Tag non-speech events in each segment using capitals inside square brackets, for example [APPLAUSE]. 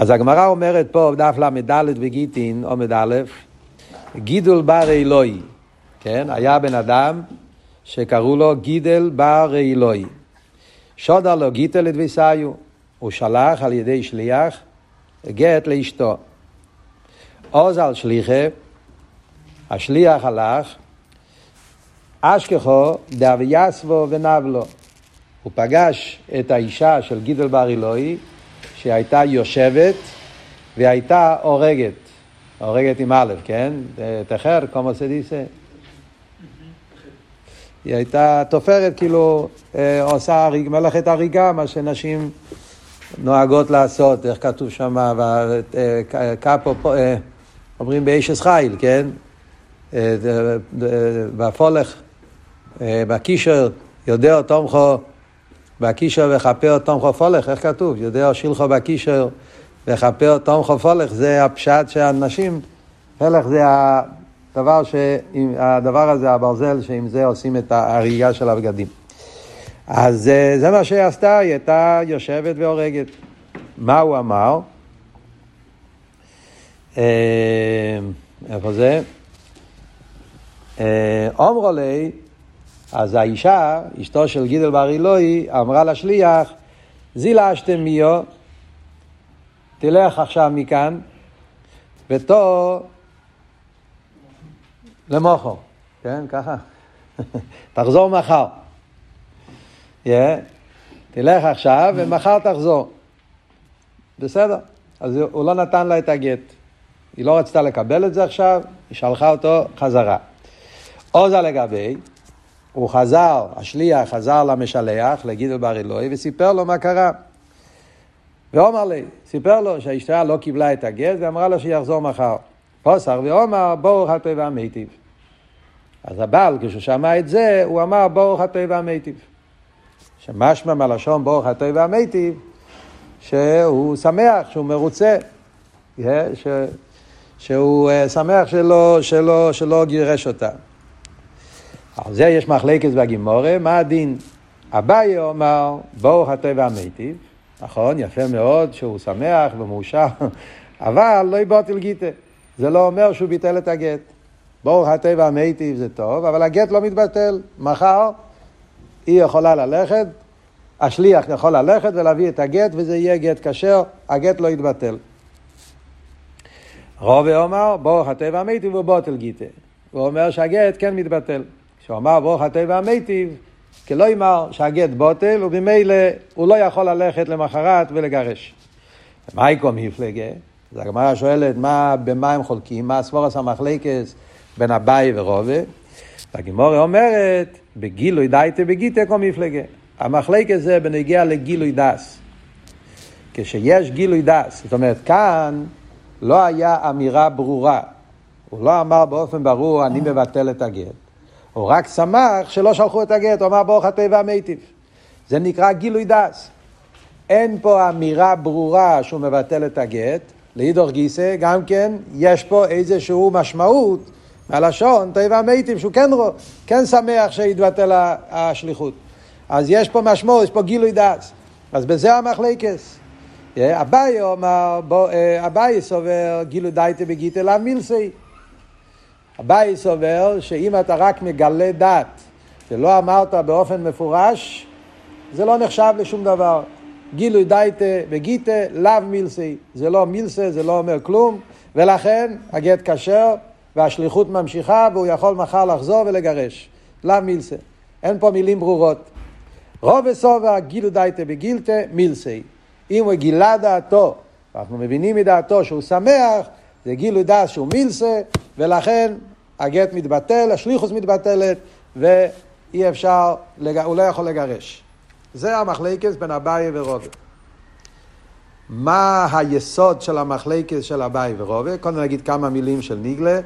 אז הגמרא אומרת פה, דף ל"ד בגיטין, עומד א', גידול בר אלוהי, כן? היה בן אדם שקראו לו גידל בר אלוהי. שודה לו גיטל לדביסיו, הוא שלח על ידי שליח גט לאשתו. עוז על שליחה, השליח הלך, אשכחו דאבייסבו ונבלו. הוא פגש את האישה של גידל בר אלוהי, שהייתה יושבת והייתה הורגת. הורגת עם א', כן? תחר, כמו סדיסה. היא הייתה תופרת, כאילו, אה, עושה מלאכת הריגה, מה שנשים נוהגות לעשות, איך כתוב שם, אה, קאפו, אה, אומרים באישס חיל, כן? בפולך, בקישר, יודע תומכו, בקישר וכפר תומכו פולך, איך כתוב? יודע שילכו בקישר וכפר תומכו פולך, זה הפשט שהנשים, הלך זה הדבר, ש... הדבר הזה, הברזל, שעם זה עושים את ההריגה של הבגדים. אז אה, זה מה שהיא עשתה, היא הייתה יושבת והורגת. מה הוא אמר? אה, איפה זה? אומרו אה, לי, אז האישה, אשתו של גידל בר אילוי, אמרה לשליח, זילה אשתם מיו, תלך עכשיו מכאן, ותו למוחו, כן, ככה. [LAUGHS] תחזור מחר. Yeah. תלך עכשיו ומחר תחזור. בסדר. אז הוא לא נתן לה את הגט. היא לא רצתה לקבל את זה עכשיו, היא שלחה אותו חזרה. עוזה לגבי, הוא חזר, השליח חזר למשלח, לגידל בר אלוהי, וסיפר לו מה קרה. ואומר לי, סיפר לו שהאשתיה לא קיבלה את הגט, ואמרה לו שיחזור מחר. פוסר ואומר, ברוך הטבע המיטיב. אז הבעל, כשהוא שמע את זה, הוא אמר, ברוך הטבע המיטיב. שמשמע מהלשון ברוך הטבע המיטיב, שהוא שמח, שהוא מרוצה, ש... שהוא אה, שמח שלא, שלא, שלא גירש אותה. על זה יש מחלקת בגימורה, מה הדין? אביי אומר, ברוך הטבע המיטיב, נכון, יפה מאוד שהוא שמח ומאושר, [LAUGHS] אבל לא יבוטל גיטה. זה לא אומר שהוא ביטל את הגט. ברוך הטבע המיטיב זה טוב, אבל הגט לא מתבטל. מחר היא יכולה ללכת, השליח יכול ללכת ולהביא את הגט, וזה יהיה גט כשר, הגט לא יתבטל. רובי אומר, ברוך הטבע המיטיב הוא בוטל גיטה. הוא אומר שהגט כן מתבטל. כשהוא אמר ברוך הטבע המיטיב, כלא אמר שהגט בוטל, ובמילא הוא לא יכול ללכת למחרת ולגרש. מה יקום מפלגה? אז הגמרא שואלת מה, במה הם חולקים, מה הסבורס המחלקס בין אביי ורובה. והגימורה אומרת, בגילוי דייטה בגיטה כל מפלגה. המחלקס זה בנגיע לגילוי דס. כשיש גילוי דס, זאת אומרת, כאן לא היה אמירה ברורה. הוא לא אמר באופן ברור, אני מבטל את הגט. הוא רק שמח שלא שלחו את הגט, הוא אמר ברוך הטבע המיטיב. זה נקרא גילוי דס. אין פה אמירה ברורה שהוא מבטל את הגט, לאידור גיסא, גם כן יש פה איזושהי משמעות מהלשון, טבע המיטיב, שהוא כן, כן שמח שהתבטל השליחות. אז יש פה משמעות, יש פה גילוי דס. אז בזה המחלקס. אביי אומר, אה, אביי סובר גילוי דייטה בגיטה למילסי. אביי סובר שאם אתה רק מגלה דת ולא אמרת באופן מפורש, זה לא נחשב לשום דבר. גילוי דייטה וגיטה לאו מילסי. זה לא מילסה, זה לא אומר כלום, ולכן הגט כשר והשליחות ממשיכה והוא יכול מחר לחזור ולגרש. לאו מילסה. אין פה מילים ברורות. רוב וסובה גילו דייטה בגילתה מילסי. אם הוא גילה דעתו, אנחנו מבינים מדעתו שהוא שמח, זה גילו דעת שהוא מילסה, ולכן הגט מתבטל, השליחוס מתבטלת, ואי אפשר, הוא לא יכול לגרש. זה המחלקס בין אביי ורובה. מה היסוד של המחלקס של אביי ורובה? קודם נגיד כמה מילים של ניגלה.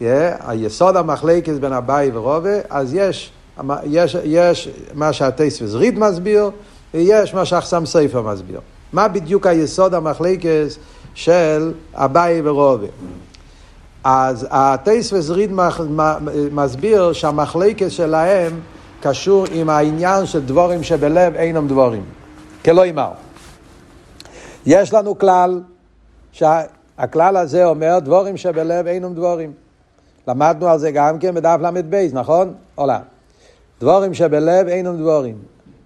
Yeah, היסוד המחלקס בין אביי ורובה, אז יש, יש, יש מה שהטייס וזריד מסביר, ויש מה שהחסם ספר מסביר. מה בדיוק היסוד המחלקס של אביי ורובה? אז הטייס וזריד מסביר שהמחלקס שלהם קשור עם העניין של דבורים שבלב אינם דבורים. כלא אמר. יש לנו כלל שהכלל הזה אומר דבורים שבלב אינם דבורים. למדנו על זה גם כן בדף ל"ב, נכון? עולה. דבורים שבלב אינם דבורים.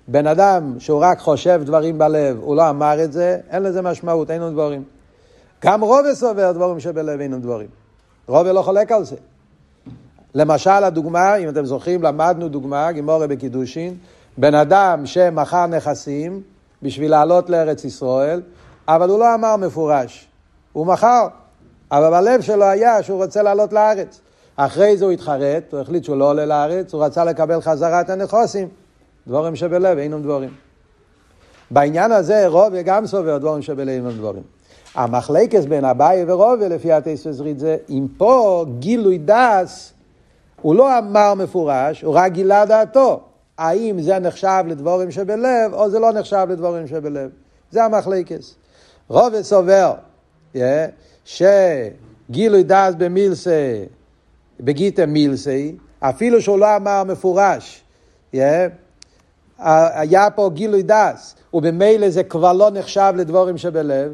בן אדם שהוא רק חושב דברים בלב, הוא לא אמר את זה, אין לזה משמעות, אינם דבורים. גם רובה סובר דבורים שבלב אינם דבורים. רובה לא חולק על זה. למשל, הדוגמה, אם אתם זוכרים, למדנו דוגמה, גימורה בקידושין, בן אדם שמכר נכסים בשביל לעלות לארץ ישראל, אבל הוא לא אמר מפורש. הוא מכר, אבל בלב שלו היה שהוא רוצה לעלות לארץ. אחרי זה הוא התחרט, הוא החליט שהוא לא עולה לארץ, הוא רצה לקבל חזרה את הנכוסים. דבורים שבלב אינם דבורים. בעניין הזה רובי גם סובר דבורים שבלב אינם דבורים. המחלקס בין אביי ורובי לפי התספסרית זה, אם פה גילוי דס, הוא לא אמר מפורש, הוא רק גילה דעתו. האם זה נחשב לדבורים שבלב, או זה לא נחשב לדבורים שבלב. זה המחלקס. רובי סובר yeah, שגילוי דס במילסה, בגיטה מילסי, אפילו שהוא לא אמר מפורש, yeah, היה פה גילוי דס, ובמילא זה כבר לא נחשב לדבורים שבלב.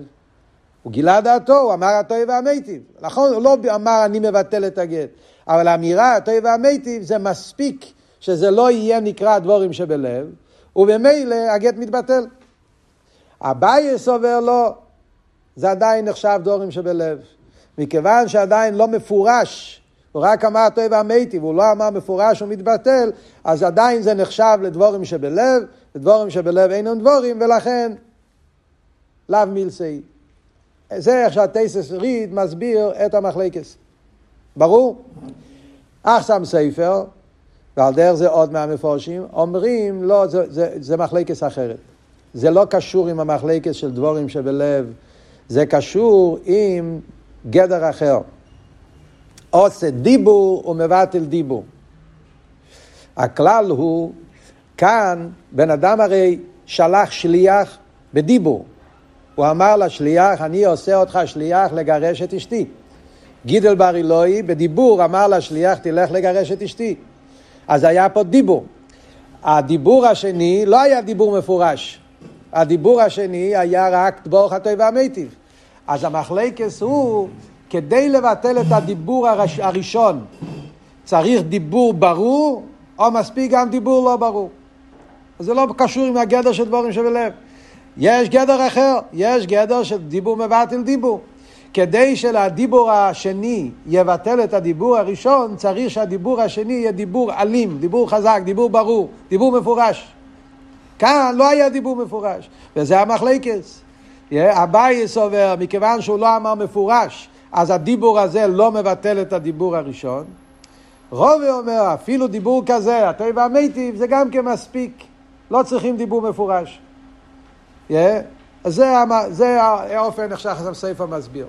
הוא גילה דעתו, הוא אמר הטוב והמיטיב. נכון, הוא לא אמר אני מבטל את הגט, אבל האמירה הטוב והמיטיב זה מספיק שזה לא יהיה נקרא דבורים שבלב, ובמילא הגט מתבטל. אביי סובר לא, זה עדיין נחשב דבורים שבלב. מכיוון שעדיין לא מפורש הוא רק אמר הטוב והמיטיב, הוא לא אמר מפורש ומתבטל, אז עדיין זה נחשב לדבורים שבלב, ודבורים שבלב אינם דבורים, ולכן לאו מילסי. זה איך שהטייסס ריד מסביר את המחלקס. ברור? אך שם ספר, ועל דרך זה עוד מהמפורשים, אומרים, לא, זה, זה, זה מחלקס אחרת. זה לא קשור עם המחלקס של דבורים שבלב, זה קשור עם גדר אחר. עושה דיבור ומבטל דיבור. הכלל הוא, כאן בן אדם הרי שלח שליח בדיבור. הוא אמר לשליח, אני עושה אותך שליח לגרש את אשתי. גידל בר אילואי בדיבור אמר לשליח, תלך לגרש את אשתי. אז היה פה דיבור. הדיבור השני לא היה דיבור מפורש. הדיבור השני היה רק דבור חטוי והמיטיב. אז המחלקס הוא כדי לבטל את הדיבור הראש, הראשון צריך דיבור ברור, או מספיק גם דיבור לא ברור. זה לא קשור עם הגדר של דבורים שבלב. יש גדר אחר, יש גדר של דיבור מבטל דיבור. כדי שלדיבור השני יבטל את הדיבור הראשון, צריך שהדיבור השני יהיה דיבור אלים, דיבור חזק, דיבור ברור, דיבור מפורש. כאן לא היה דיבור מפורש, וזה המחלקס. אביי סובר, מכיוון שהוא לא אמר מפורש, אז הדיבור הזה לא מבטל את הדיבור הראשון. רובי אומר, אפילו דיבור כזה, הטוב והמיטיב, זה גם כן מספיק. לא צריכים דיבור מפורש. Yeah. אז זה, האופן איך שהחסם ספר מסביר.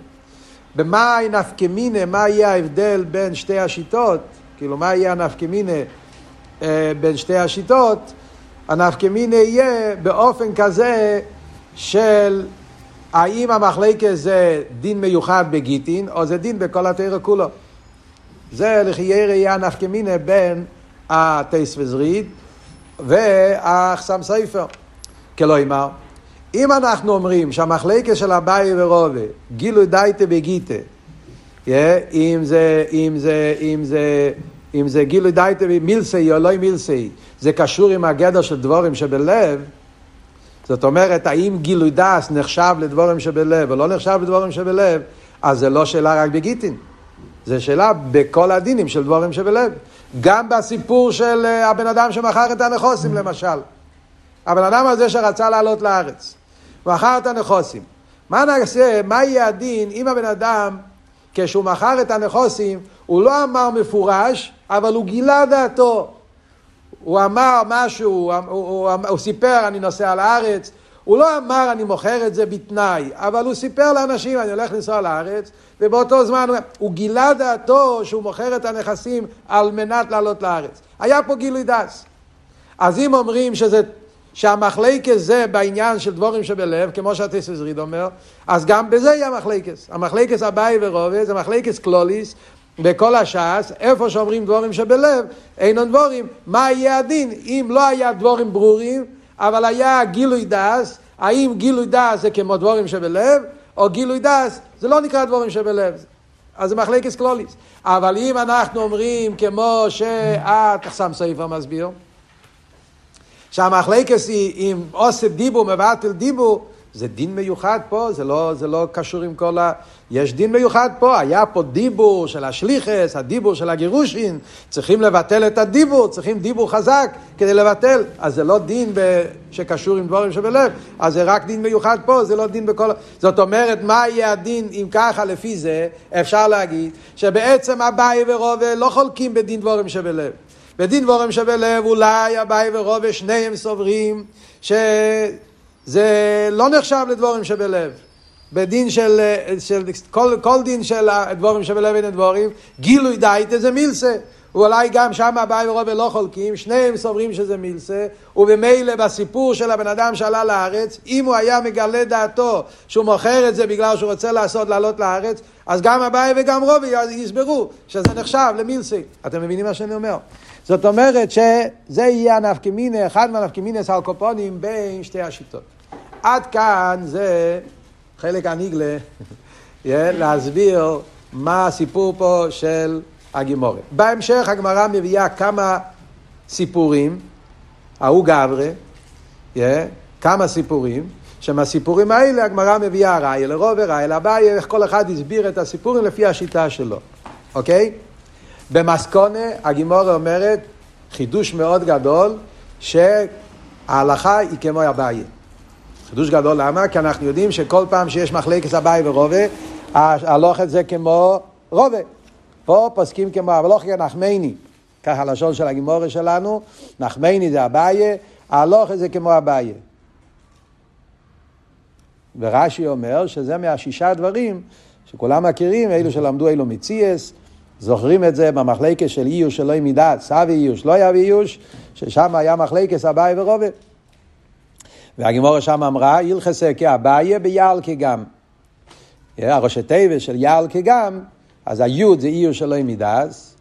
במה נפקמינה, מה יהיה ההבדל בין שתי השיטות, כאילו מה יהיה הנפקמינה אה, בין שתי השיטות, הנפקמינה יהיה באופן כזה של האם המחלקה זה דין מיוחד בגיטין, או זה דין בכל התרא כולו. זה לחיי ראייה נפקמינה בין הטייס וזריד והאחסם סייפר. כלומר, אם אנחנו אומרים שהמחלקה של אביי ורובה, גילו דייטה בגיטה, אם זה, אם זה, אם זה, אם זה גילו דייטה מילסי או לא מילסי, זה קשור עם הגדר של דבורים שבלב, זאת אומרת, האם גילוי דס נחשב לדבורים שבלב או לא נחשב לדבורים שבלב, אז זה לא שאלה רק בגיטין. זה שאלה בכל הדינים של דבורים שבלב. גם בסיפור של אה, הבן אדם שמכר את הנכוסים למשל. הבן אדם הזה שרצה לעלות לארץ, מכר את הנכוסים. מה נעשה, מה יהיה הדין אם הבן אדם, כשהוא מכר את הנכוסים, הוא לא אמר מפורש, אבל הוא גילה דעתו. הוא אמר משהו, הוא, הוא, הוא, הוא סיפר אני נוסע לארץ, הוא לא אמר אני מוכר את זה בתנאי, אבל הוא סיפר לאנשים אני הולך לנסוע לארץ, ובאותו זמן הוא גילה דעתו שהוא מוכר את הנכסים על מנת לעלות לארץ. היה פה גילוי דס. אז אם אומרים שזה, שהמחלקס זה בעניין של דבורים שבלב, כמו שהטסס ריד אומר, אז גם בזה יהיה המחלקס. המחלקס אביי ורובה זה מחלקס קלוליס, בכל הש"ס, איפה שאומרים דבורים שבלב, אינם דבורים, מה יהיה הדין אם לא היה דבורים ברורים, אבל היה גילוי דס, האם גילוי דס זה כמו דבורים שבלב, או גילוי דס, זה לא נקרא דבורים שבלב. אז זה מחלקת קלוליס. אבל אם אנחנו אומרים כמו שאת, שם סעיף המסביר, שהמחלקת היא אם אוסף דיבור מבטל דיבור, זה דין מיוחד פה, זה לא, זה לא קשור עם כל ה... יש דין מיוחד פה, היה פה דיבור של השליחס, הדיבור של הגירושין, צריכים לבטל את הדיבור, צריכים דיבור חזק כדי לבטל, אז זה לא דין ב... שקשור עם דבורים שבלב, אז זה רק דין מיוחד פה, זה לא דין בכל... זאת אומרת, מה יהיה הדין אם ככה לפי זה, אפשר להגיד שבעצם אביי ורובה לא חולקים בדין דבורים שבלב. בדין דבורים שבלב אולי אביי ורובה שניהם סוברים ש... זה לא נחשב לדבורים שבלב. בדין של, של כל, כל דין של הדבורים שבלב אין הדבורים, גילוי דייטה זה מילסה. ואולי גם שם הבאי ורובה לא חולקים, שניהם סוברים שזה מילסה, ובמילא בסיפור של הבן אדם שעלה לארץ, אם הוא היה מגלה דעתו שהוא מוכר את זה בגלל שהוא רוצה לעשות לעלות לארץ, אז גם הבאי וגם רובה יסברו שזה נחשב למילסה. אתם מבינים מה שאני אומר? זאת אומרת שזה יהיה הנפקמינה, אחד מהנפקמינס האלקופונים בין שתי השיטות. עד כאן זה חלק הניגלה, [LAUGHS] להסביר מה הסיפור פה של הגימורת. בהמשך הגמרא מביאה כמה סיפורים, ההוא גברה, כמה סיפורים, שמהסיפורים האלה הגמרא מביאה ראיה לרוב וראיה לבעיה, איך כל אחד הסביר את הסיפורים לפי השיטה שלו, אוקיי? במסקונה הגימורה אומרת חידוש מאוד גדול שההלכה היא כמו הבעיה. חידוש גדול למה? כי אנחנו יודעים שכל פעם שיש מחלקת אביי ורובה, הלוכת זה כמו רובה. פה פוסקים כמו הלוכת נחמני, ככה הלשון של הגימורה שלנו, נחמני זה אביי, הלוכת זה כמו אביי. ורש"י אומר שזה מהשישה דברים שכולם מכירים, אלו שלמדו אלו מציאס, זוכרים את זה במחלקת של איוש שלא עם מידת, סבי איוש, לא היה איוש, ששם היה מחלקת אביי ורובה. והגימורה שם אמרה, ילחסה כאבייה ביעל כגם. הראש התיבה של יעל כגם, אז היוד זה איור שלו עם מידס,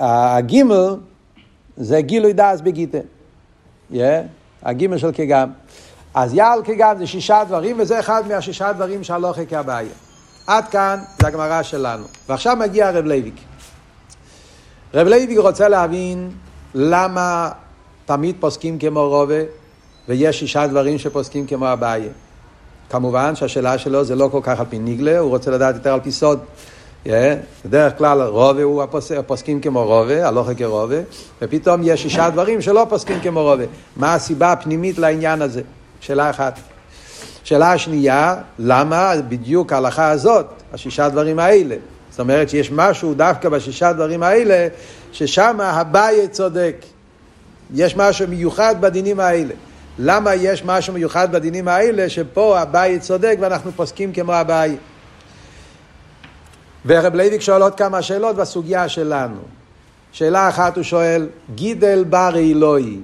והגימל זה גילוי דס בגיטה. הגימל של כגם. אז יע״ל קג״ם זה שישה דברים, וזה אחד מהשישה דברים שהלכה כאביי. עד כאן זה הגמרא שלנו. ועכשיו מגיע רב לוי'ק. רב לוי'ק רוצה להבין למה תמיד פוסקים כמו רובה, ויש שישה דברים שפוסקים כמו אביי. כמובן שהשאלה שלו זה לא כל כך על פי נגלה, הוא רוצה לדעת יותר על פי סוד. Yeah, בדרך כלל רובה הוא הפוס, הפוסקים כמו רובה, הלוכה כרובה, ופתאום יש שישה דברים שלא פוסקים כמו רובה. מה הסיבה הפנימית לעניין הזה? שאלה אחת. שאלה השנייה, למה בדיוק ההלכה הזאת, השישה דברים האלה? זאת אומרת שיש משהו דווקא בשישה דברים האלה, ששם הבעיה צודק. יש משהו מיוחד בדינים האלה. למה יש משהו מיוחד בדינים האלה, שפה הבעיה צודק ואנחנו פוסקים כמו הבעיה? ורב לוי'ק שואל עוד כמה שאלות בסוגיה שלנו. שאלה אחת הוא שואל, גידול בר רעילאי,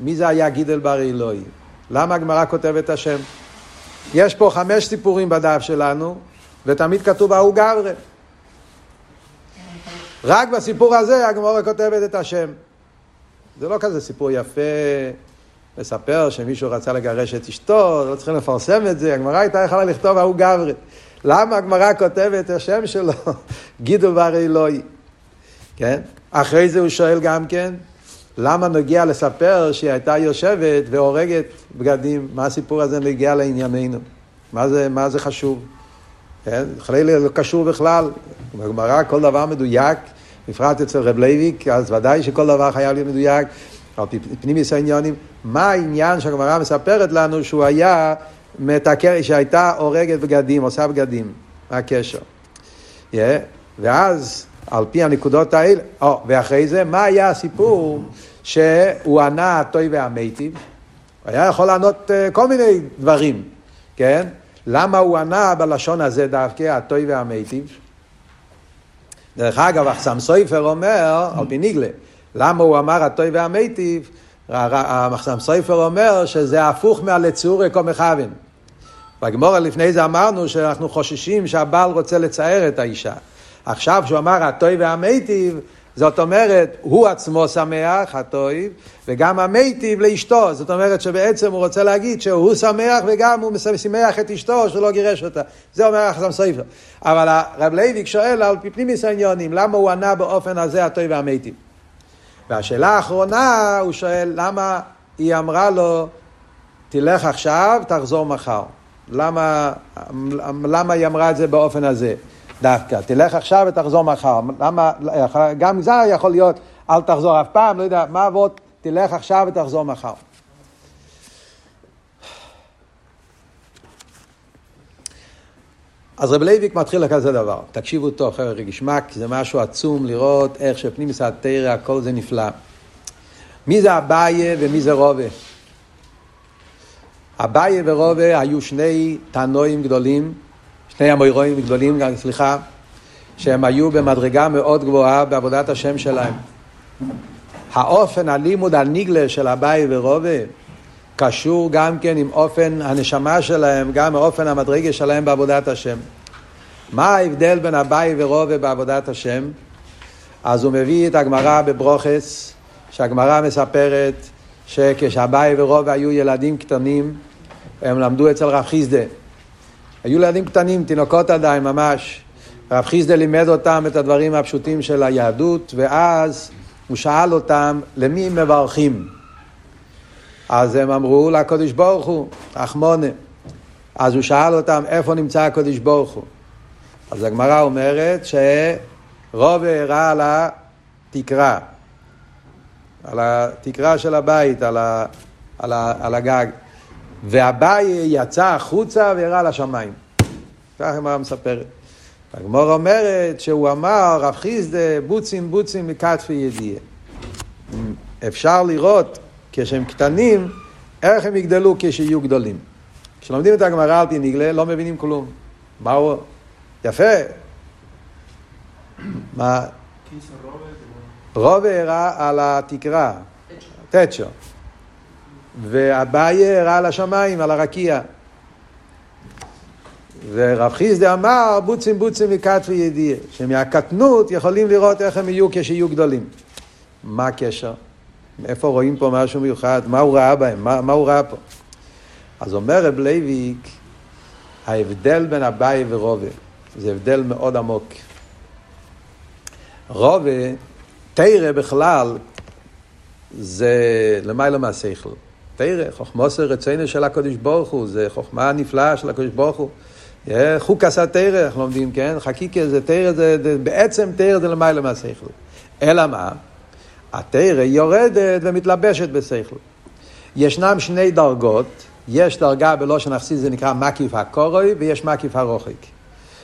מי זה היה גידול בר רעילאי? למה הגמרא כותבת את השם? יש פה חמש סיפורים בדף שלנו, ותמיד כתוב ההוא גברא. רק בסיפור הזה הגמרא כותבת את השם. זה לא כזה סיפור יפה לספר שמישהו רצה לגרש את אשתו, לא צריכים לפרסם את זה, הגמרא הייתה יכולה לכתוב ההוא גברא. למה הגמרא כותבת את השם שלו? [LAUGHS] גידול בר רעילאי. כן? אחרי זה הוא שואל גם כן, למה נוגע לספר שהיא הייתה יושבת ואורגת בגדים? מה הסיפור הזה נוגע לענייננו? מה זה, מה זה חשוב? כן? חלילה לא קשור בכלל. בגמרא כל דבר מדויק, בפרט אצל רב לוי'ק, אז ודאי שכל דבר חייב להיות מדויק, על פי פנימיות העניינים. מה העניין שהגמרא מספרת לנו שהוא היה מתקר, שהייתה הורגת בגדים, עושה בגדים? מה הקשר? Yeah. ואז, על פי הנקודות האלה, oh, ואחרי זה, מה היה הסיפור שהוא ענה הטוי והמיטיב? הוא היה יכול לענות uh, כל מיני דברים, כן? למה הוא ענה בלשון הזה דווקא, הטוי והמיטיב? דרך אגב, אחסם סויפר אומר, על פי ניגלה, למה הוא אמר הטוי והמיטיב? החתם סופר אומר שזה הפוך מלצעורה קא מכוון. בגמרא לפני זה אמרנו שאנחנו חוששים שהבעל רוצה לצער את האישה. עכשיו שהוא אמר הטוב והמיטיב, זאת אומרת, הוא עצמו שמח, הטוב, וגם המיטיב לאשתו. זאת אומרת שבעצם הוא רוצה להגיד שהוא שמח וגם הוא משמח את אשתו שלא גירש אותה. זה אומר החתם סופר. אבל הרב לוי'ק שואל על פי פנימיות העניינים, למה הוא ענה באופן הזה הטוב והמיטיב. והשאלה האחרונה, הוא שואל, למה היא אמרה לו, תלך עכשיו, תחזור מחר. למה, למה היא אמרה את זה באופן הזה? דווקא, תלך עכשיו ותחזור מחר. למה, גם זה יכול להיות, אל תחזור אף פעם, לא יודע, מה עבוד, תלך עכשיו ותחזור מחר. אז רב לוי'ק מתחיל לכזה דבר, תקשיבו טוב, חבר'ה, געשמאק, זה משהו עצום לראות איך שפנימיות התורה, הכל זה נפלא. מי זה אביי ומי זה רובה? אביי ורובה היו שני תנועים גדולים, שני המוירואים גדולים, סליחה, שהם היו במדרגה מאוד גבוהה בעבודת השם שלהם. האופן הלימוד הנגלה של אביי ורובה קשור גם כן עם אופן הנשמה שלהם, גם מאופן המדרגה שלהם בעבודת השם. מה ההבדל בין אביי ורובה בעבודת השם? אז הוא מביא את הגמרא בברוכס, שהגמרא מספרת שכשאביי ורובה היו ילדים קטנים, הם למדו אצל רב חיסדה. היו ילדים קטנים, תינוקות עדיין ממש. רב חיסדה לימד אותם את הדברים הפשוטים של היהדות, ואז הוא שאל אותם למי הם מברכים. אז הם אמרו לקדוש ברוך הוא, אחמונה. אז הוא שאל אותם איפה נמצא הקדוש ברוך הוא. אז הגמרא אומרת שרוב הראה על התקרה, על התקרה של הבית, על, ה, על, ה, על הגג. והבאי יצא החוצה והראה לשמיים. ככה הגמרא מספרת. הגמרא אומרת שהוא אמר, רב חיסדה, בוצים בוצים מכתפי ידיעה. אפשר לראות כשהם קטנים, איך הם יגדלו כשיהיו גדולים. כשלומדים את הגמרא על פי נגלה, לא מבינים כלום. מה הוא... יפה. מה? רובה הראה על התקרה, תצ'ו. ואביי הראה על השמיים, על הרקיע. ורב חיסדה אמר, בוצים בוצים מכתפי ידיעה, שמהקטנות יכולים לראות איך הם יהיו כשיהיו גדולים. מה הקשר? איפה רואים פה משהו מיוחד? מה הוא ראה בהם? מה, מה הוא ראה פה? אז אומר רב לוי'ק, ההבדל בין אביי ורובה, זה הבדל מאוד עמוק. רובה, תרא בכלל, זה למעלה מהשכל. תורה, חכמתו ורצונו של הקדוש ברוך הוא, זה חוכמה נפלאה של הקדוש ברוך הוא. חוקת התורה, אנחנו לומדים, כן? חקיקה זה תורה, בעצם תרא זה למעלה מהשכל. אלא מה? התרא יורדת ומתלבשת בשכל. ישנם שני דרגות, יש דרגה בלושן אכסיס זה נקרא מקיף הקורוי ויש מקיף הרוחק.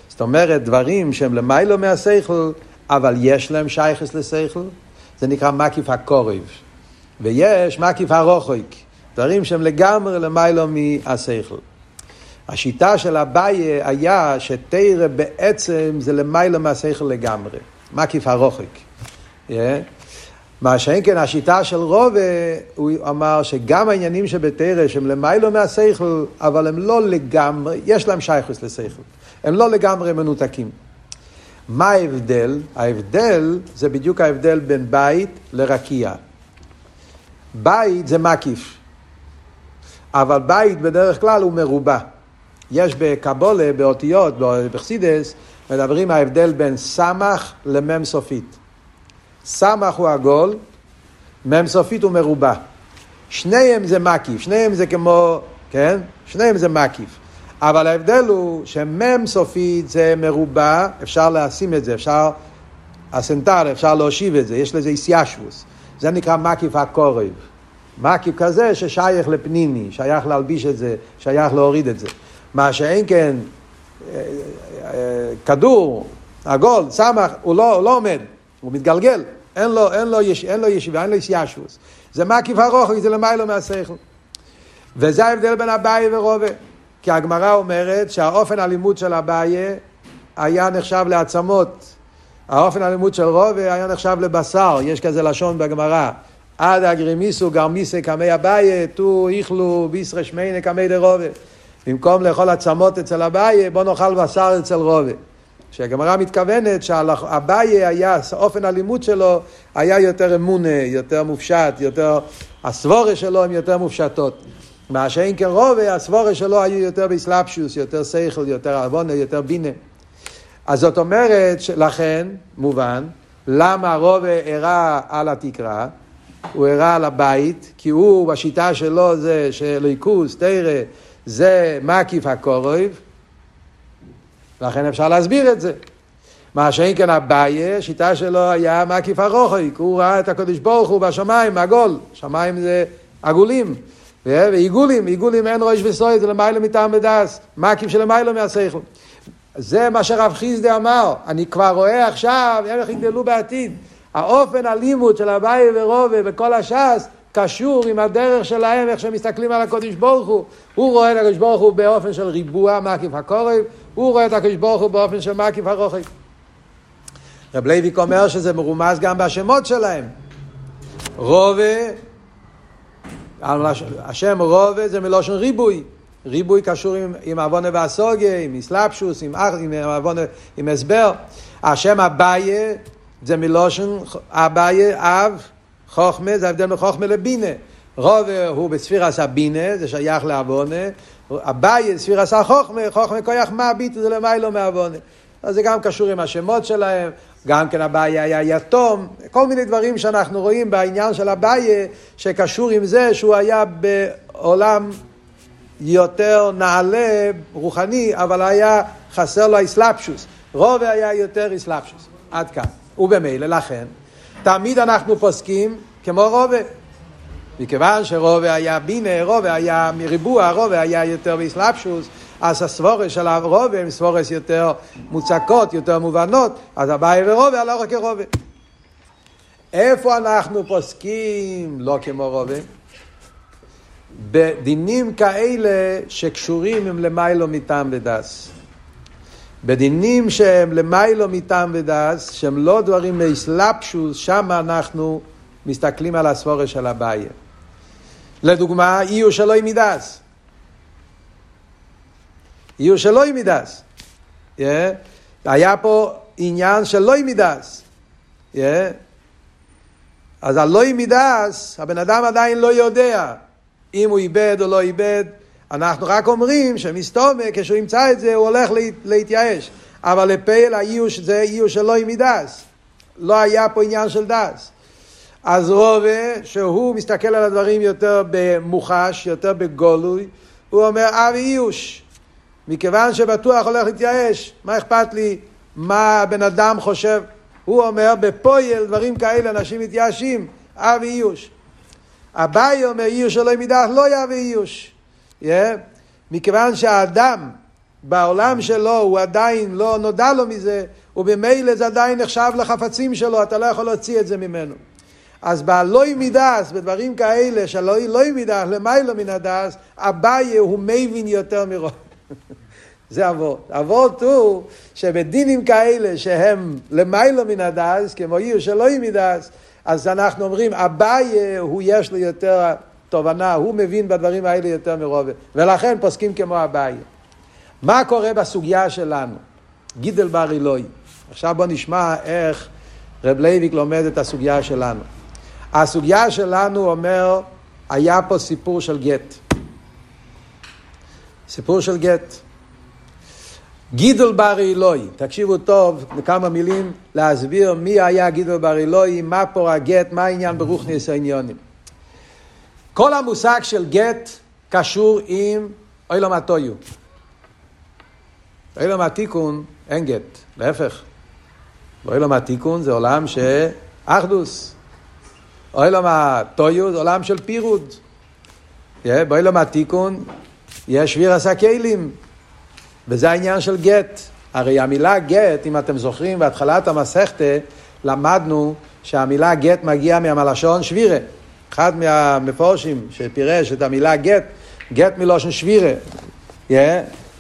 זאת אומרת, דברים שהם למיילו מהשכל, אבל יש להם שייכס לשכל, זה נקרא מקיף הקורוי. ויש מקיף הרוחק, דברים שהם לגמרי למיילו מהשכל. השיטה של אביי היה שתרא בעצם זה למיילו מהשכל לגמרי, מקיף הרוחק. Yeah. מה שאין כן השיטה של רובה, הוא אמר שגם העניינים שבתרא שהם למיילו מהשכל, אבל הם לא לגמרי, יש להם שייכוס לשכל. הם לא לגמרי מנותקים. מה ההבדל? ההבדל זה בדיוק ההבדל בין בית לרקיע. בית זה מקיף, אבל בית בדרך כלל הוא מרובע. יש בקבולה, באותיות, בחסידס, מדברים ההבדל בין סמך למם סופית. סמך הוא עגול, מ"ם סופית הוא מרובע. שניהם זה מקיף, שניהם זה כמו, כן? שניהם זה מקיף. אבל ההבדל הוא שמ"ם סופית זה מרובע, אפשר לשים את זה, אפשר, הסנטר, אפשר להושיב את זה, יש לזה איסיישבוס. זה נקרא מקיף הקורב. מקיף כזה ששייך לפנימי, שייך להלביש את זה, שייך להוריד את זה. מה שאין כן, אה, אה, כדור, עגול, סמך, הוא לא, הוא לא עומד, הוא מתגלגל. אין לו, אין לו, יש, אין לו ישיבה, אין לו ישיישוס. זה מקיף ארוך, זה למיילו מהשכל. וזה ההבדל בין אביי ורובה. כי הגמרא אומרת שהאופן הלימוד של אביי היה נחשב לעצמות. האופן הלימוד של רובה היה נחשב לבשר, יש כזה לשון בגמרא. עד הגרימיסו גרמיסה קמי אביי, תו איכלו בישרה שמיינה קמי דרובה. במקום לאכול עצמות אצל אביי, בוא נאכל בשר אצל רובה. שהגמרא מתכוונת שאביי היה, אופן הלימוד שלו היה יותר אמונה, יותר מופשט, יותר, הסבורה שלו הן יותר מופשטות. מה שאין כן רובה, הסבורה שלו היו יותר באסלאפשוס, יותר שכל, יותר עוונה, יותר בינה. אז זאת אומרת, לכן, מובן, למה רובה הראה על התקרה, הוא הראה על הבית, כי הוא, בשיטה שלו זה שליקוס, תרא, זה מקיף הקורב, לכן אפשר להסביר את זה. מה שאין כן אביי, שיטה שלו היה מקיף הרוחק, הוא ראה את הקדוש ברוך הוא בשמיים, עגול, שמיים זה עגולים, ועיגולים, עיגולים אין ראש וסוי, זה למיילא מטעם ודס, מקיף של למיילא. זה מה שרב חסדא אמר, אני כבר רואה עכשיו איך יגדלו בעתיד. האופן הלימוד של אביי ורובה וכל הש"ס קשור עם הדרך שלהם, איך שהם מסתכלים על הקדוש ברוך הוא. הוא רואה את הקודש ברוך הוא באופן של ריבוי, מקיף הקרוב, הוא רואה את הקדוש ברוך הוא באופן של מקיף הרחוק. רב לוי'ק אומר שזה מרומז גם בשמות שלהם. רובה, השם רובה זה מלשון ריבוי. ריבוי קשור עם, עם עוונה והסוגיה, עם אסלאפשוס, עם, עם, עם, עם הסבר. השם אבייה זה מלושן אבייה, אב, חוכמה, זה ההבדל מחוכמה לבינה. רובה הוא בספירס הבינה, זה שייך לעוונה. אבייה, ספירס החוכמה, חוכמה כוח מה ביטו זה למיילו מעוונה. אז זה גם קשור עם השמות שלהם, גם כן אביי היה יתום, כל מיני דברים שאנחנו רואים בעניין של אביי, שקשור עם זה שהוא היה בעולם יותר נעלה, רוחני, אבל היה חסר לו אסלאפשוס. רובה היה יותר אסלאפשוס. עד כאן. ובמילא, לכן, תמיד אנחנו פוסקים כמו רובה. מכיוון שרובה היה בינה, רובה היה מריבוע, רובה היה יותר באסלאפשוס, אז הסבורס של הרובה הם סבורס יותר מוצקות, יותר מובנות, אז הבעיה ורובה לא רק כרובה. איפה אנחנו פוסקים לא כמו רובה? בדינים כאלה שקשורים עם למיילו מטעם ודס. בדינים שהם למיילו מטעם ודס, שהם לא דברים מאסלאפשוס, שם אנחנו מסתכלים על הסבורה של הבעיה. לדוגמה, איור שלא עם מידס. איור שלא עם מידס. Yeah. היה פה עניין של עם מידס. Yeah. אז עם מידס, הבן אדם עדיין לא יודע. אם הוא איבד או לא איבד, אנחנו רק אומרים שמסתומה, כשהוא ימצא את זה, הוא הולך להתייאש. אבל לפעיל האיוש זה איוש שלא עם מידס. לא היה פה עניין של דס. אז רובה, שהוא מסתכל על הדברים יותר במוחש, יותר בגולוי, הוא אומר אבי איוש. מכיוון שבטוח הולך להתייאש, מה אכפת לי מה הבן אדם חושב? הוא אומר, בפועל דברים כאלה אנשים מתייאשים, אבי איוש. אביי אומר איוש שלא מידך לא יהווה איוש. Yeah. מכיוון שהאדם בעולם שלו הוא עדיין לא נודע לו מזה, ובמילא זה עדיין נחשב לחפצים שלו, אתה לא יכול להוציא את זה ממנו. אז בלוי מידס, בדברים כאלה שלא לא מידס, למיילו מן הדס, אביי הוא מבין יותר מרוב. [LAUGHS] זה אבות. אבות הוא שבדינים כאלה שהם למעלה מן הדעת, כמו ייאוש שלא מדעת, אז אנחנו אומרים, אביי הוא יש לו יותר תובנה, הוא מבין בדברים האלה יותר מרובה, ולכן פוסקים כמו אביי. מה קורה בסוגיה שלנו? גידול בר רעילאי. עכשיו בוא נשמע איך רב לוי'ק לומד את הסוגיה שלנו. הסוגיה שלנו אומר, היה פה סיפור של גט. סיפור של גט. גידול בר אילוי, תקשיבו טוב, כמה מילים להסביר מי היה גידול בר אילוי, מה פה הגט, מה העניין ברוכניס העניונים. כל המושג של גט קשור עם אילום הטויו. אילום התיקון אין גט, להפך. אילום התיקון זה עולם של אחדוס. אילום הטויו זה עולם של פירוד. באילום התיקון יש שביר עשה כלים. וזה העניין של גט. הרי המילה גט, אם אתם זוכרים, בהתחלת המסכתה למדנו שהמילה גט מגיעה מהמלשון שבירה. אחד מהמפורשים שפירש את המילה גט, גט מלושן שבירה. Yeah.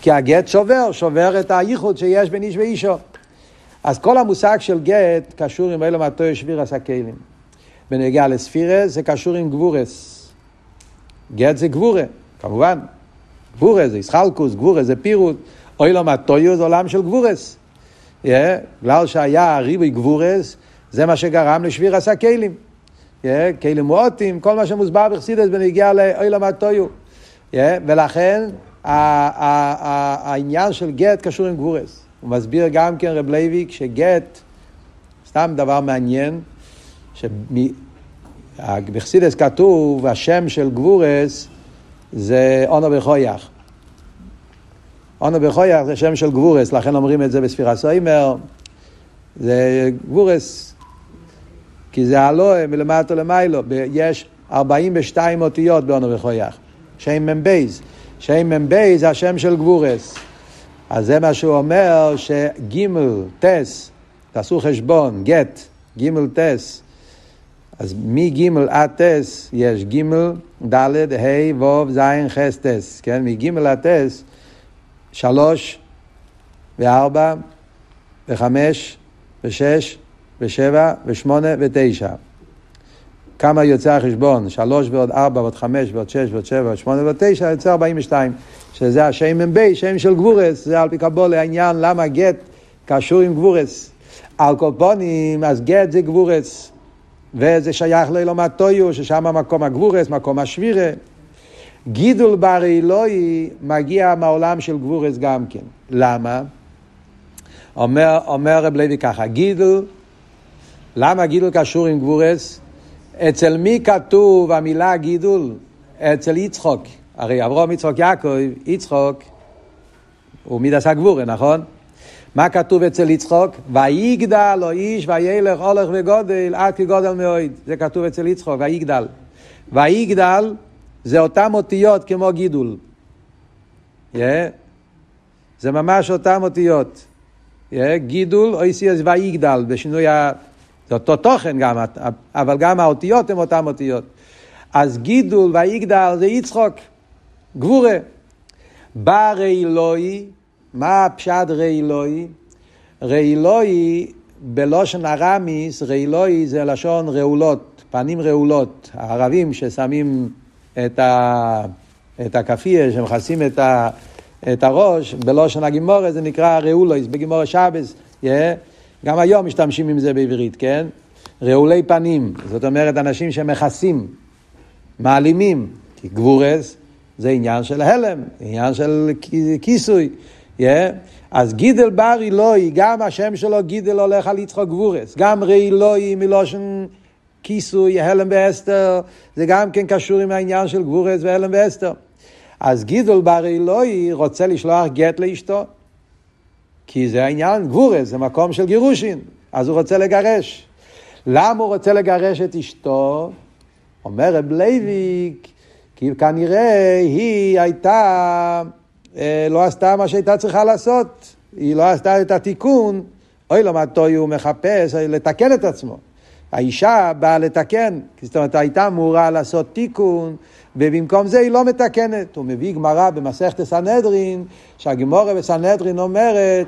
כי הגט שובר, שובר את הייחוד שיש בין איש ואישו. אז כל המושג של גט קשור עם עולם התוהו שבירת הכלים. בנוגע לספירה זה קשור עם גבורות. גט זה גבורה, כמובן. גבורה זה התחלקות, גבורה זה פירוט. עולם התוהו זה עולם של גבורות. בגלל שהיה ריבוי גבורות, זה מה שגרם לשבירת הכלים. כלים מועטים, כל מה שמוסבר בחסידות בנוגע לעולם התוהו. ולכן העניין של גט קשור עם גבורות. הוא מסביר גם כן רב לוי'ק שגט, סתם דבר מעניין, שבחסידות כתוב, השם של גבורות זה אנא בכוח. אנא בכוח זה שם של גבורות, לכן אומרים את זה בספירת העומר. זה גבורות, כי זה העלאה מלמטה למעלה. יש 42 אותיות באנא בכוח. שם מ"ב. שם מ"ב זה השם של גבורות. אז זה מה שהוא אומר, שגימל, טס, תעשו חשבון, גט, גימל טס. אז מגימל עד טס יש גימל, ד', ה', ו', ז', ח', טס, כן? מגימל עד טס, שלוש, וארבע, וחמש, ושש, ושבע, ושמונה, ותשע. כמה יוצא החשבון? שלוש ועוד ארבע ועוד חמש ועוד שש ועוד שבע ועוד שמונה ועוד תשע, יוצא ארבעים ושתיים. שזה השם מ"ב, שם של גבורס, זה על פי קבולה העניין למה גט קשור עם גבורס. על קופונים, אז גט זה גבורס, וזה שייך לאילום הטויו, ששם מקום הגבורס, מקום השבירה. גידול בר אלוהי מגיע מהעולם של גבורס גם כן. למה? אומר, אומר רב לוי ככה, גידול, למה גידול קשור עם גבורס? אצל מי כתוב המילה גידול? אצל יצחוק. הרי אברהם, יצחוק, יעקב, יצחוק הוא מידס הגבורה, נכון? מה כתוב אצל יצחוק? ויגדל או איש וילך הולך וגודל עד כגודל מאוד. זה כתוב אצל יצחוק, ויגדל. ויגדל זה אותם אותיות כמו גידול. Yeah. זה ממש אותם אותיות. Yeah. גידול או איסיאס ויגדל, בשינוי ה... זה אותו תוכן גם, אבל גם האותיות הן אותן אותיות. אז גידול ויגדל זה יצחוק. גבורה. בא רעילוי, מה הפשט רעילוי? רעילוי בלושן ארמיס, רעילוי זה לשון רעולות, פנים רעולות. הערבים ששמים את, ה, את הכפיה, שמכסים את, ה, את הראש, בלושן הגימורה זה נקרא רעולויס, בגימורה שבס. Yeah. גם היום משתמשים עם זה בעברית, כן? רעולי פנים, זאת אומרת אנשים שמכסים, מעלימים, כי גבורס זה עניין של הלם, עניין של כיסוי. Yeah. אז גידל בר אילוי, גם השם שלו גידל הולך על יצחוק גבורס. גם רעילוי מלושן כיסוי, הלם ואסתר, זה גם כן קשור עם העניין של גבורס והלם ואסתר. אז גידל בר אילוי רוצה לשלוח גט לאשתו. כי זה העניין, גבורות, זה מקום של גירושין. אז הוא רוצה לגרש. למה הוא רוצה לגרש את אשתו? אומר רב לוי'ק, כי כנראה היא הייתה, לא עשתה מה שהייתה צריכה לעשות. היא לא עשתה את התיקון, עולם התוהו הוא מחפש לתקן את עצמו. האישה באה לתקן, זאת אומרת הייתה אמורה לעשות תיקון, ובמקום זה היא לא מתקנת. הוא מביא גמרא במסכת סנהדרין, שהגמורה בסנהדרין אומרת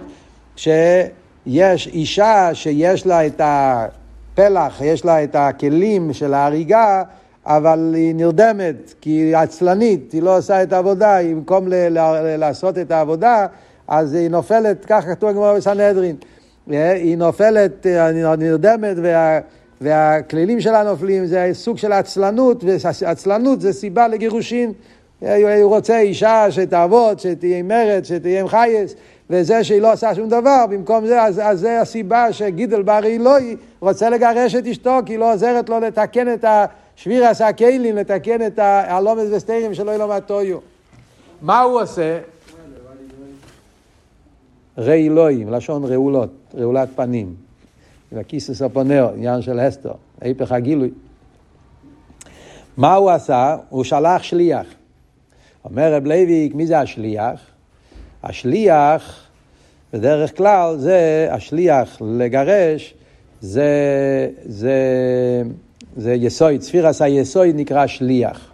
שיש אישה שיש לה את הפלח, יש לה את הכלים של ההריגה, אבל היא נרדמת, כי היא עצלנית, היא לא עושה את העבודה, היא במקום ל- ל- לעשות את העבודה, אז היא נופלת, ככה כתוב הגמרא בסנהדרין, היא נופלת, נרדמת, וה, והכלילים שלה נופלים, זה סוג של עצלנות, ועצלנות זה סיבה לגירושין. הוא רוצה אישה שתעבוד, שתהיה עם מרץ, שתהיה עם חייס, וזה שהיא לא עושה שום דבר, במקום זה, אז, אז זה הסיבה שגידל בר אילוי רוצה לגרש את אשתו, כי היא לא עוזרת לו לתקן את ה... שביר עשה כלים לתקן את הלומד וסטיירים שלא ילום הטויו. מה הוא עושה? ראי אלוהים, לשון רעולות, רעולת פנים. והכיסוס הפונר, עניין של אסתר, ההפך הגילוי. מה הוא עשה? הוא שלח שליח. אומר רב לוי'ק, מי זה השליח? השליח, בדרך כלל, זה, השליח לגרש, זה, זה זה יסוד, ספירת היסוד נקרא שליח.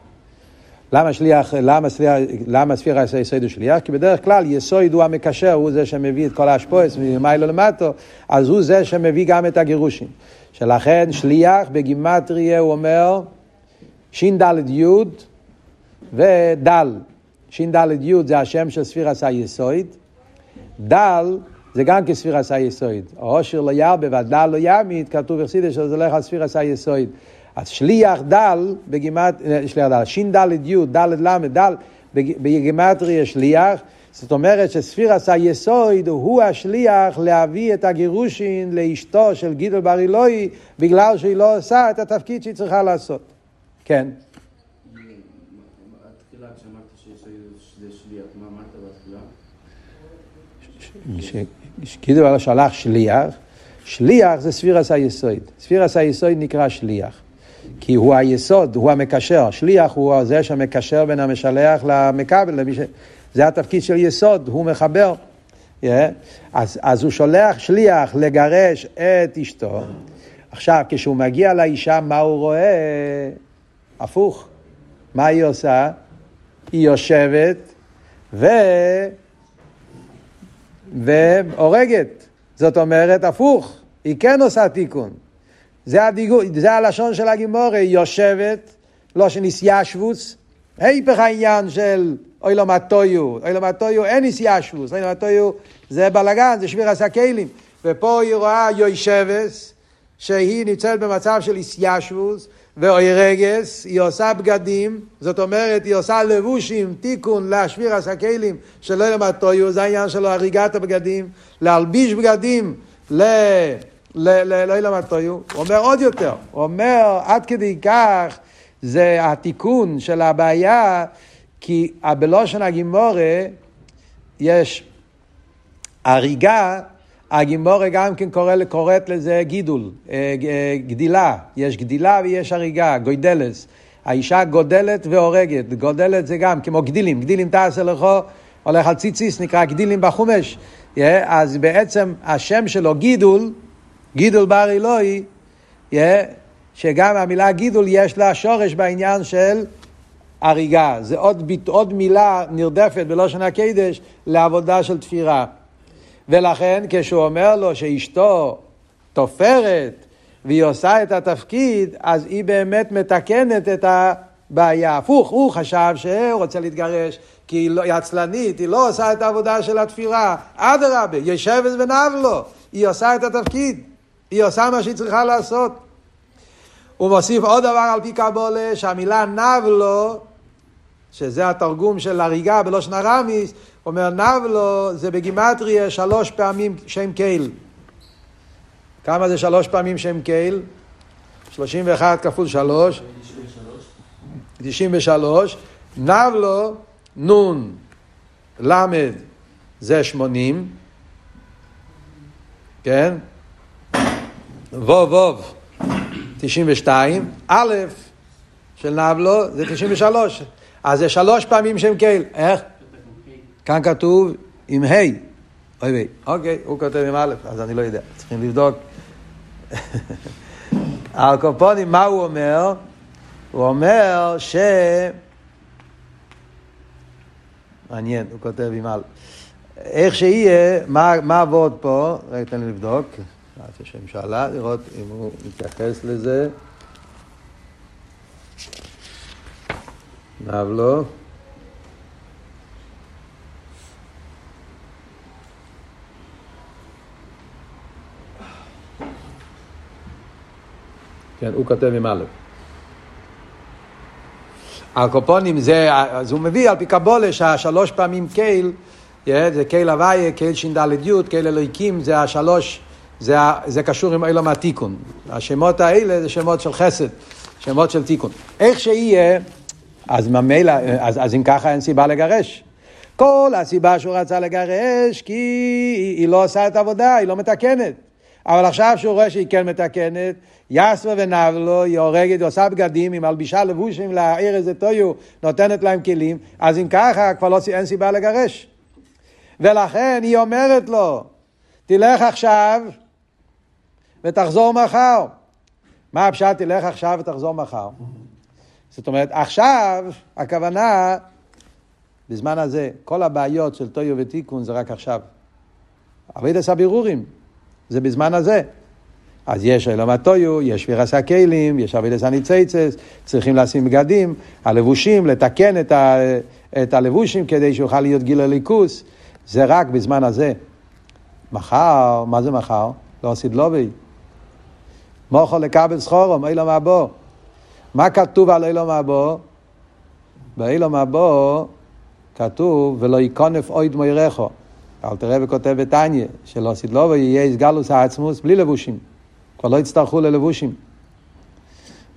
למה שליח, למה, ספיר, למה ספירת היסוד הוא שליח? כי בדרך כלל יסוד הוא המקשר, הוא זה שמביא את כל ההשפעות ממעלה למטה, אז הוא זה שמביא גם את הגירושים. שלכן שליח בגימטריה הוא אומר ש"ד י' ודל. ש"ד י' זה השם של ספירס היסוד, דל זה גם כספירס היסוד. העושר לא ירבה והדל לא ימית, כתוב בחסידס שזה הולך על ספירס היסוד. אז שליח דל בגימט, שליח דל, ש"ד י' ד' ל' ד' בגימטריה שליח, זאת אומרת שספירס היסוד הוא השליח להביא את הגירושין לאשתו של גידול בר אילוי בגלל שהיא לא עושה את התפקיד שהיא צריכה לעשות. כן. גידול שלח שליח, שליח זה ספירס היסוד. ספירס היסוד נקרא שליח. כי הוא היסוד, הוא המקשר. שליח הוא זה שמקשר בין המשלח למקבל. למש... זה התפקיד של יסוד, הוא מחבר. Yeah. אז, אז הוא שולח שליח לגרש את אשתו. עכשיו, כשהוא מגיע לאישה, מה הוא רואה? הפוך. מה היא עושה? היא יושבת ו... והורגת. זאת אומרת, הפוך. היא כן עושה תיקון. זה, הדיגו, זה הלשון של הגימורי, יושבת, לא שניסיישבוס, היפך העניין של אוי לא מטויו, אוי לא מטויו אין איסיישבוס, אוי לא מטויו זה בלאגן, זה שביר עשה כלים, ופה היא רואה יושבס, שהיא נמצאת במצב של איסיישבוס, ואוי רגס, היא עושה בגדים, זאת אומרת, היא עושה לבושים, תיקון לשביר עשה כלים של אוי לא מטויו, זה העניין שלו, הריגת הבגדים, להלביש בגדים, ל... לא ילמד תויו, הוא אומר עוד יותר, הוא אומר עד כדי כך זה התיקון של הבעיה, כי בלושן הגימורה יש הריגה, הגימורה גם כן קורא, קוראת לזה גידול, אה, אה, גדילה, יש גדילה ויש הריגה, גוידלס. האישה גודלת והורגת, גודלת זה גם כמו גדילים, גדילים תעשה לכו, הולך על ציציס, נקרא גדילים בחומש. אז בעצם השם שלו גידול, גידול בר אלוהי, שגם המילה גידול יש לה שורש בעניין של הריגה. זה עוד, עוד מילה נרדפת בלושן הקדש לעבודה של תפירה. ולכן כשהוא אומר לו שאשתו תופרת והיא עושה את התפקיד, אז היא באמת מתקנת את הבעיה. הפוך, הוא חשב שהוא רוצה להתגרש כי היא, לא, היא עצלנית, היא לא עושה את העבודה של התפירה. אדרבה, ישבת ונב לו, היא עושה את התפקיד. היא עושה מה שהיא צריכה לעשות. הוא מוסיף עוד דבר על פי קבולה, שהמילה נבלו, שזה התרגום של הריגה בלושן הרמיס, אומר נבלו זה בגימטריה שלוש פעמים שם קייל. כמה זה שלוש פעמים שם קייל? 31 כפול שלוש. 93. נבלו, נון, למד, זה 80. כן? ווב ווב, 92, א' של נבלו זה 93. אז זה שלוש פעמים שם קהל. איך? כאן כתוב עם ה'. אוי ויי. אוקיי, הוא כותב עם א', אז אני לא יודע, צריכים לבדוק. [LAUGHS] על קופונים, מה הוא אומר? הוא אומר ש... מעניין, הוא כותב עם א'. איך שיהיה, מה עבוד פה? רגע, תן לי לבדוק. בעזרת השם שאלה, לראות אם הוא מתייחס לזה. נב לו. כן, הוא כותב עם א'. הקופונים זה, אז הוא מביא על פי קבולה שהשלוש פעמים קייל, זה קייל הוויה, קייל ש"ד י', קייל אלוהיקים, זה השלוש זה, זה קשור עם אילום התיקון. השמות האלה זה שמות של חסד, שמות של תיקון. איך שיהיה, אז ממילא, אז, אז אם ככה אין סיבה לגרש. כל הסיבה שהוא רצה לגרש, כי היא, היא לא עושה את העבודה, היא לא מתקנת. אבל עכשיו שהוא רואה שהיא כן מתקנת, יסווה ונבלו, היא הורגת, היא עושה בגדים, היא מלבישה לבושים להעיר איזה טויו, נותנת להם כלים, אז אם ככה כבר לא, אין סיבה לגרש. ולכן היא אומרת לו, תלך עכשיו ותחזור מחר. מה הפשט תלך עכשיו ותחזור מחר? זאת אומרת, עכשיו, הכוונה, בזמן הזה, כל הבעיות של טויו ותיקון זה רק עכשיו. אבידס הבירורים, זה בזמן הזה. אז יש אלום הטויו, יש וירס הכלים, יש אבידס הניציצס, צריכים לשים בגדים, הלבושים, לתקן את, ה, את הלבושים כדי שיוכל להיות גיל הליכוס, זה רק בזמן הזה. מחר, מה זה מחר? לא עשית לובי. מוכו לקבל סחורום, אילום הבו. מה כתוב על אילום הבו? באילום הבו כתוב, ולא יקונף אויד מוירךו. אל תראה וכותב בתניא, שלא עשית לובי יהיה איסגלוס העצמוס בלי לבושים. כבר לא יצטרכו ללבושים.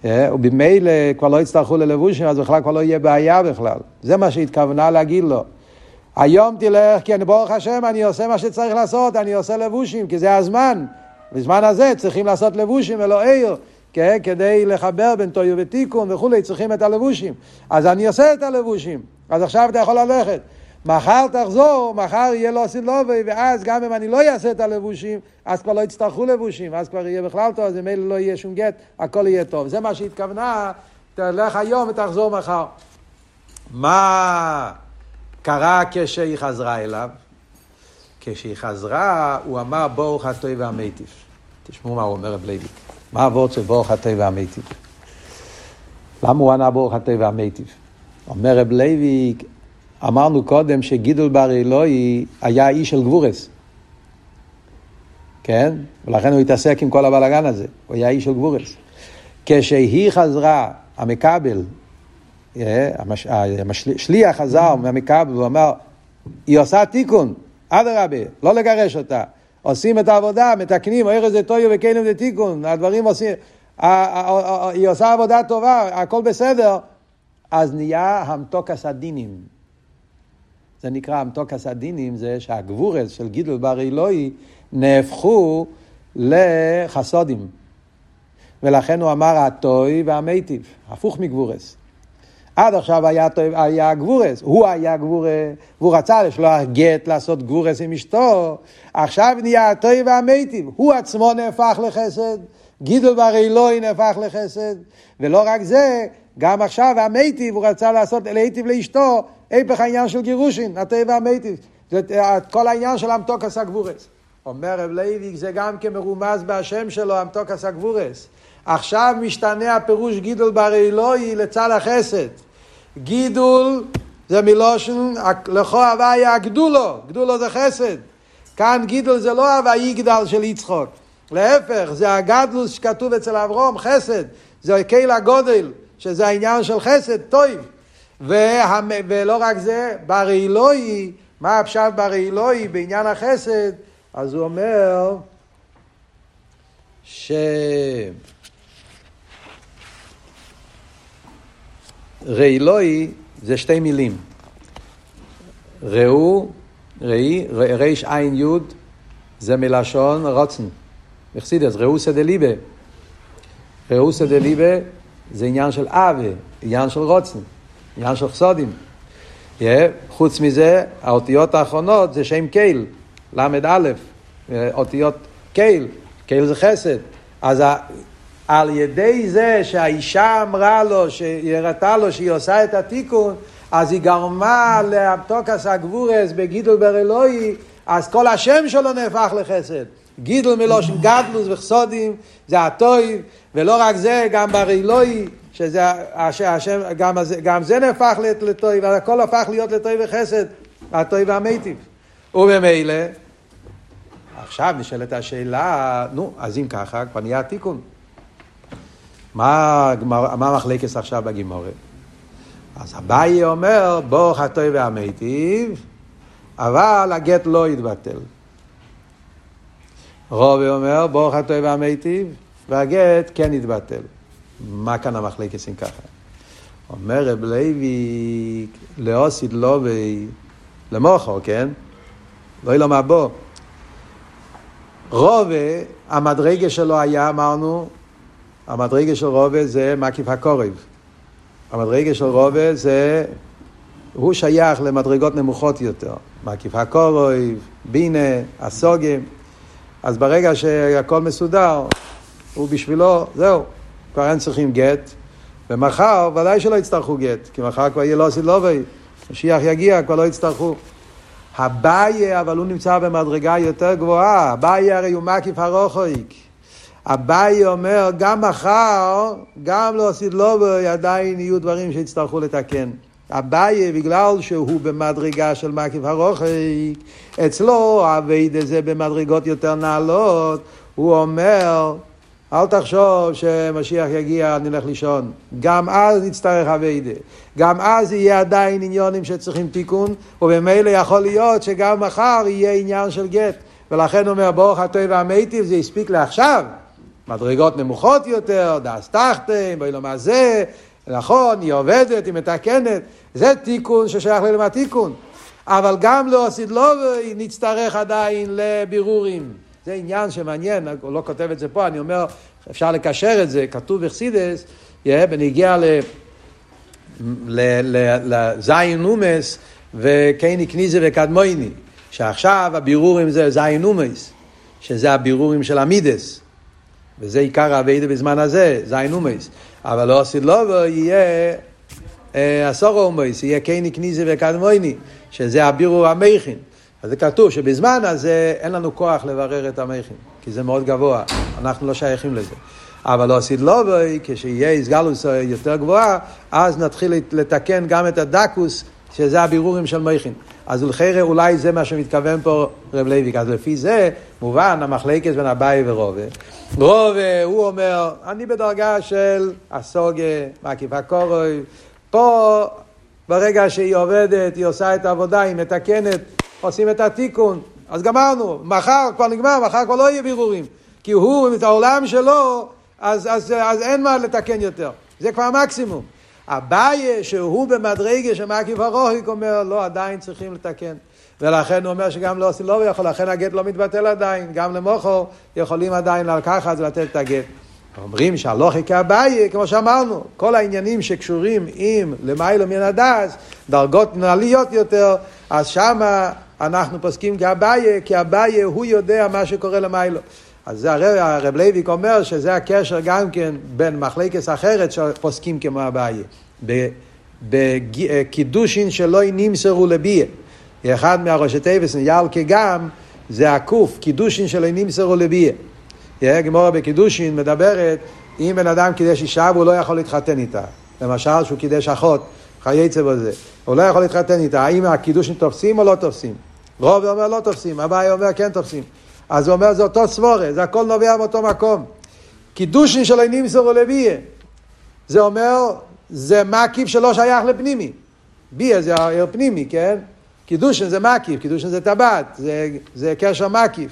אה, ובמילא כבר לא יצטרכו ללבושים, אז בכלל כבר לא יהיה בעיה בכלל. זה מה שהתכוונה להגיד לו. היום תלך, כי אני ברוך השם, אני עושה מה שצריך לעשות, אני עושה לבושים, כי זה הזמן. בזמן הזה צריכים לעשות לבושים ולא עיר, כן? כדי לחבר בין טויו ותיקון וכולי, צריכים את הלבושים. אז אני עושה את הלבושים, אז עכשיו אתה יכול ללכת. מחר תחזור, מחר יהיה לו סילובי, ואז גם אם אני לא אעשה את הלבושים, אז כבר לא יצטרכו לבושים, אז כבר יהיה בכלל טוב, אז ממילא לא יהיה שום גט, הכל יהיה טוב. זה מה שהתכוונה, תלך היום ותחזור מחר. מה קרה כשהיא חזרה אליו? כשהיא חזרה, הוא אמר ברוך הטוי והמיטיב. תשמעו מה הוא אומר רב לוי. מה הוורד של ברוך הטוי והמיטיב? למה הוא ענה ברוך הטוי והמיטיב? אומר רב לוי, אמרנו קודם שגידול בר אלוהי היה איש של גבורס. כן? ולכן הוא התעסק עם כל הבלאגן הזה. הוא היה איש של גבורס. כשהיא חזרה, המקבל, אה, השליח חזר מהמקבל, הוא אמר, היא עושה תיקון, אדרבה, לא לגרש אותה. עושים את העבודה, מתקנים, אוהר איזה טויו וכלים לתיקון, הדברים עושים, היא עושה עבודה טובה, הכל בסדר, אז נהיה המתוק הסדינים. זה נקרא המתוק הסדינים, זה שהגבורס של גידול בר אלוהי נהפכו לחסודים. ולכן הוא אמר הטוי והמיטיב, הפוך מגבורס. עד עכשיו היה, היה גבורס, הוא היה גבורס, והוא רצה לשלוח גט לעשות גבורס עם אשתו, עכשיו נהיה הטוי והמיטיב, הוא עצמו נהפך לחסד, גידול בר אלוהי נהפך לחסד, ולא רק זה, גם עכשיו המיטיב, הוא רצה לעשות להיטיב לאשתו, היפך העניין של גירושין, הטוי והמיטיב, זה כל העניין של אמתוקס הגבורס. אומר רב לוי, זה גם כמרומז בהשם שלו, אמתוקס הגבורס. עכשיו משתנה הפירוש גידול בר אלוהי לצד החסד. גידול זה מלושן, לכו הוויה גדולו, גדולו זה חסד. כאן גידול זה לא הווה יגדל של יצחוק. להפך, זה הגדלוס שכתוב אצל אברום, חסד. זה קהיל הגודל, שזה העניין של חסד, טוב. וה... ולא רק זה, בר אלוהי, מה הפשט בר אלוהי בעניין החסד? אז הוא אומר ש... רעילוי זה שתי מילים. ראו, ראי, ריש עין יוד, זה מלשון רוצן. מחסידס, ראוסא דליבה. ראוסא דליבה זה עניין של אבה, עניין של רוצן, עניין של חסודים. חוץ מזה, האותיות האחרונות זה שם קייל, ל"א, אותיות קייל, קייל זה חסד. אז על ידי זה שהאישה אמרה לו, שהיא הראתה לו שהיא עושה את התיקון, אז היא גרמה לאבטוקס הגבורס בגידול בר אלוהי, אז כל השם שלו נהפך לחסד. גידול מלושן גדלוס וחסודים, זה הטויב, ולא רק זה, גם בר אלוהי, שזה השם, גם, גם זה נהפך לטויב, הכל הפך להיות לטויב וחסד, הטויב והמיטיב. וממילא, עכשיו נשאלת השאלה, נו, אז אם ככה, כבר נהיה התיקון. מה, מה המחלקס עכשיו בגימורת? אז אביי אומר, ברוך הטוב והמיטיב, אבל הגט לא יתבטל. רובי אומר, ברוך הטוב והמיטיב, והגט כן יתבטל. מה כאן המחלקס אם ככה? אומר רב לוי, לאוסיד לובי, למוחו, כן? לא ילום הבו. רובי, המדרגה שלו היה, אמרנו, המדרגה של רובה זה מקיף הקורב. המדרגה של רובה זה, הוא שייך למדרגות נמוכות יותר. מקיף הקורב, בינה, הסוגים. אז ברגע שהכל מסודר, הוא בשבילו, זהו, כבר אין צריכים גט. ומחר ודאי שלא יצטרכו גט, כי מחר כבר יהיה לא עשית לובי. משיח יגיע, כבר לא יצטרכו. הבעיה, אבל הוא נמצא במדרגה יותר גבוהה. הבעיה הרי הוא מקיף הרוחויק. אביי אומר, גם מחר, גם לא עשית לא, עדיין יהיו דברים שיצטרכו לתקן. אביי, בגלל שהוא במדרגה של מקיף הרוחק, אצלו אביידה זה במדרגות יותר נעלות, הוא אומר, אל תחשוב שמשיח יגיע, נלך לישון. גם אז נצטרך אביידה. גם אז יהיה עדיין עניונים שצריכים תיקון, ובמילא יכול להיות שגם מחר יהיה עניין של גט. ולכן הוא אומר, ברוך הטוב והמיטיב, זה הספיק לעכשיו. מדרגות נמוכות יותר, דאס תחתם, בואי מה זה, נכון, היא עובדת, היא מתקנת, זה תיקון ששייך ללמה התיקון. אבל גם לא עשית לא, נצטרך עדיין לבירורים. זה עניין שמעניין, הוא לא כותב את זה פה, אני אומר, אפשר לקשר את זה, כתוב בחסידס, בנגיע לזין אומס וקייני כניזה וקדמויני, שעכשיו הבירורים זה זין אומס, שזה הבירורים של המידס, וזה עיקר האביידה בזמן הזה, זין אומס, אבל לא עשית לא, יהיה עשור אומס, יהיה קייני כניזה וקדמויני, שזה הבירור המכין. אז זה כתוב שבזמן הזה אין לנו כוח לברר את המכין, כי זה מאוד גבוה, אנחנו לא שייכים לזה. אבל לא עשית לא בוי, כשיהיה איסגלוס יותר גבוהה, אז נתחיל לתקן גם את הדקוס, שזה הבירורים של מכין. אז ולחיירה אולי זה מה שמתכוון פה רב לייביק. אז לפי זה, מובן, המחלקת בין אביי ורובה. רובה, הוא אומר, אני בדרגה של הסוגה, מקיף הקורוי. פה, ברגע שהיא עובדת, היא עושה את העבודה, היא מתקנת, עושים את התיקון. אז גמרנו, מחר כבר נגמר, מחר כבר לא יהיה בירורים. כי הוא, את העולם שלו, אז, אז, אז אין מה לתקן יותר. זה כבר המקסימום. אביי, שהוא במדרגה שמקיף הרוחיק, אומר, לא, עדיין צריכים לתקן. ולכן הוא אומר שגם לא עושים לא יכול, לכן הגט לא מתבטל עדיין, גם למוכו יכולים עדיין לקחת ולתת את הגט. אומרים שהלוכי כאביי, כמו שאמרנו, כל העניינים שקשורים עם למיילו מן הדס, דרגות נעליות יותר, אז שמה אנחנו פוסקים כאביי, כי אביי הוא יודע מה שקורה למיילו. אז זה הרב, הרב לייביק אומר שזה הקשר גם כן בין מחלקת אחרת שפוסקים כמו אביי. בקידושין שלא נמסרו לביה. אחד מהראשי תיבס ניאל כגם זה הקוף, קידושין שלא נמסרו לביה. גמורה בקידושין מדברת, אם בן אדם קידש אישה והוא לא יכול להתחתן איתה. למשל שהוא קידש אחות, חייצה בזה. הוא לא יכול להתחתן איתה. האם הקידושין תופסים או לא תופסים? רוב אומר לא תופסים, אביי אומר כן תופסים. אז הוא אומר זה אותו סבורה, זה הכל נובע מאותו מקום. קידושין של עינים סורו לבייה. זה אומר, זה מקיף שלא שייך לפנימי. ביה זה העיר פנימי, כן? קידושין זה מקיף, קידושין זה טבעת, זה, זה קשר מקיף.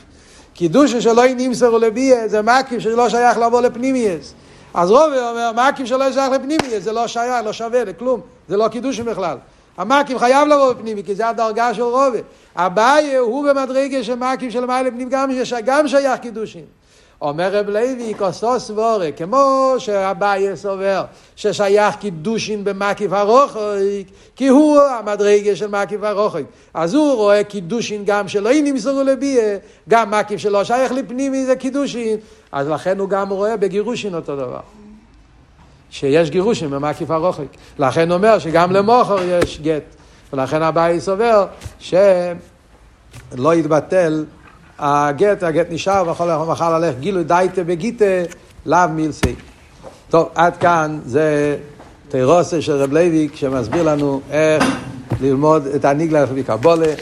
קידושין שלא נמסרו לבייה זה מקיף שלא שייך לבוא לפנימייס. אז רובי אומר, מקיף שלא שייך לפנימייס, זה לא שייך, לא שווה לכלום, זה לא קידושין בכלל. המקיף חייב לבוא בפנימי, כי זה הדרגה של רובי. אביי הוא במדרגה של מקיף של מעלה פנים, גם, גם שייך קידושין. אומר רב לוי, כוסו סבורה, כמו שאביי סובר, ששייך קידושין במקיף הרוחק, כי הוא המדרגה של מקיף הרוחק. אז הוא רואה קידושין גם שלא נמסרו לביה, גם מקיף שלא שייך לפנימי זה קידושין, אז לכן הוא גם רואה בגירושין אותו דבר. שיש גירושין במקיף הרוחק. לכן הוא אומר שגם למוכר יש גט. ולכן הבעיה סובר שלא יתבטל הגט, הגט נשאר ויכול מחר ללכת גילו דייטה בגיטה לאו מילסי. טוב, עד כאן זה תירוסה של רב לוי שמסביר לנו איך ללמוד את הניגלה וקבולה.